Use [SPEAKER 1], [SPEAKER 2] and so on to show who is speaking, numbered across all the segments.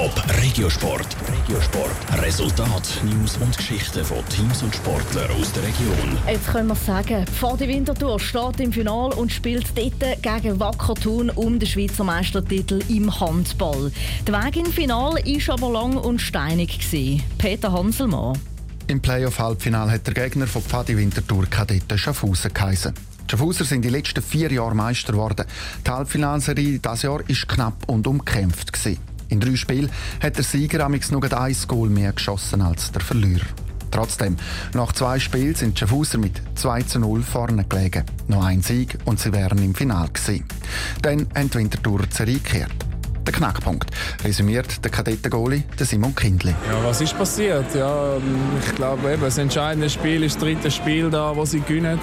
[SPEAKER 1] Top Regiosport. Regiosport. Resultat, News und Geschichten von Teams und Sportlern aus der Region.
[SPEAKER 2] Jetzt können wir sagen, Pfadi Winterthur steht im Finale und spielt dort gegen Wacker Thun um den Schweizer Meistertitel im Handball. Der Weg ins Finale war aber lang und steinig. Gewesen. Peter Hanselmann.
[SPEAKER 3] Im Playoff-Halbfinale hat der Gegner von Pfadi Winterthur Kadetten Schaffhausen geheißen. Die Schaffhauser sind die letzten vier Jahre Meister geworden. Die Halbfinalserie dieses Jahr war knapp und umkämpft. Gewesen. In drei Spielen hat der Sieger amix nur ein Goal mehr geschossen als der Verlierer. Trotzdem, nach zwei Spielen sind die Schaffhauser mit 2 zu 0 vorne gelegen. Noch ein Sieg und sie wären im Finale gewesen. Dann haben die Winterthur zurückgekehrt. Der Knackpunkt resümiert der Kadettengoli Simon Kindli.
[SPEAKER 4] Ja, was ist passiert? Ja, ich glaube, eben, das entscheidende Spiel ist das dritte Spiel da, wo sie gewinnen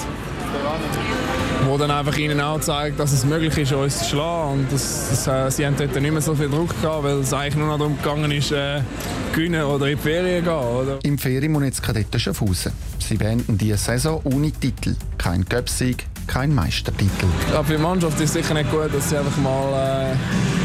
[SPEAKER 4] wo dann einfach ihnen auch zeigt, dass es möglich ist, uns zu schlagen. Und das, das, äh, sie haben dort nicht mehr so viel Druck gehabt, weil es eigentlich nur noch darum gegangen ist, äh, gewinnen oder in die Ferien gehen. Oder?
[SPEAKER 3] Im Ferien muss jetzt Kadetten Schaffhausen. Sie beenden diese Saison ohne Titel. Kein Göpsieg, kein Meistertitel.
[SPEAKER 4] Glaube, für die Mannschaft ist es sicher nicht gut, dass sie einfach mal... Äh,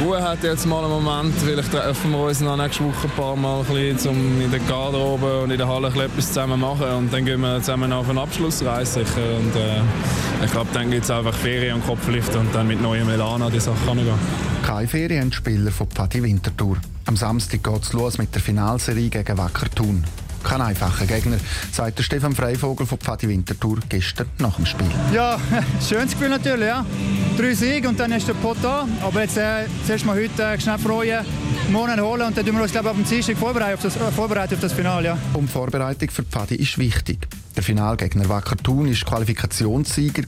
[SPEAKER 4] Ruhe hat jetzt mal einen Moment. Vielleicht treffen wir uns noch nächste Woche ein paar Mal ein bisschen, um in der Garderobe und in der Halle etwas zusammen machen. Und dann gehen wir zusammen auf einen Abschlussreise sicher. Und, äh, ich glaube, dann gibt es einfach Ferien und Kopflift und dann mit neuem Elan an die Sache angehen.
[SPEAKER 3] Keine Ferien Spieler von Pfadi Winterthur. Am Samstag geht es los mit der Finalserie gegen Wacker. Kein einfacher Gegner, sagt der Stefan Freivogel von Pfadi Winterthur gestern nach dem Spiel.
[SPEAKER 5] Ja, schönes Gefühl natürlich, ja. Drei Siege und dann ist der Pot da. Aber jetzt äh, zuerst mal heute äh, schnell freuen, morgen holen und dann tun wir uns glaube ich, auf dem Dienstag vorbereiten auf das, äh, vorbereiten auf das Finale. Ja.
[SPEAKER 3] Und die Vorbereitung für Pfadi ist wichtig. Der Finalgegner Wacker Thun war Qualifikationssieger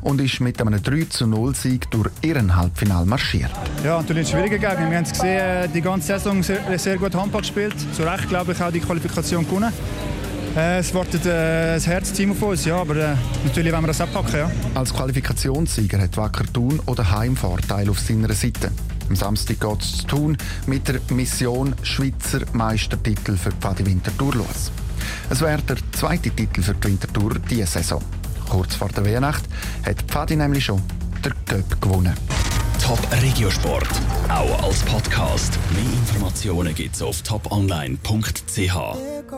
[SPEAKER 3] und ist mit einem 3 0 Sieg durch ihren Halbfinal marschiert.
[SPEAKER 5] Ja, natürlich ein schwieriger Gegner. Wir haben es gesehen, äh, die ganze Saison sehr, sehr gut Handball gespielt. Zu Recht, glaube ich, auch die Qualifikation gewonnen. Äh, es wartet äh, ein Herzteam auf uns, ja, aber äh, natürlich wollen wir das abpacken. Ja.
[SPEAKER 3] Als Qualifikationssieger hat Wacker Thun oder Heimvorteil auf seiner Seite. Am Samstag geht es zu Thun mit der Mission Schweizer Meistertitel für Pfadi Winterthur los. Es wäre der zweite Titel für die Winterthur diese Saison. Kurz vor der Weihnacht hat Pfadi nämlich schon der Göpp gewonnen.
[SPEAKER 1] Top Regiosport, auch als Podcast. Mehr Informationen gibt's auf toponline.ch.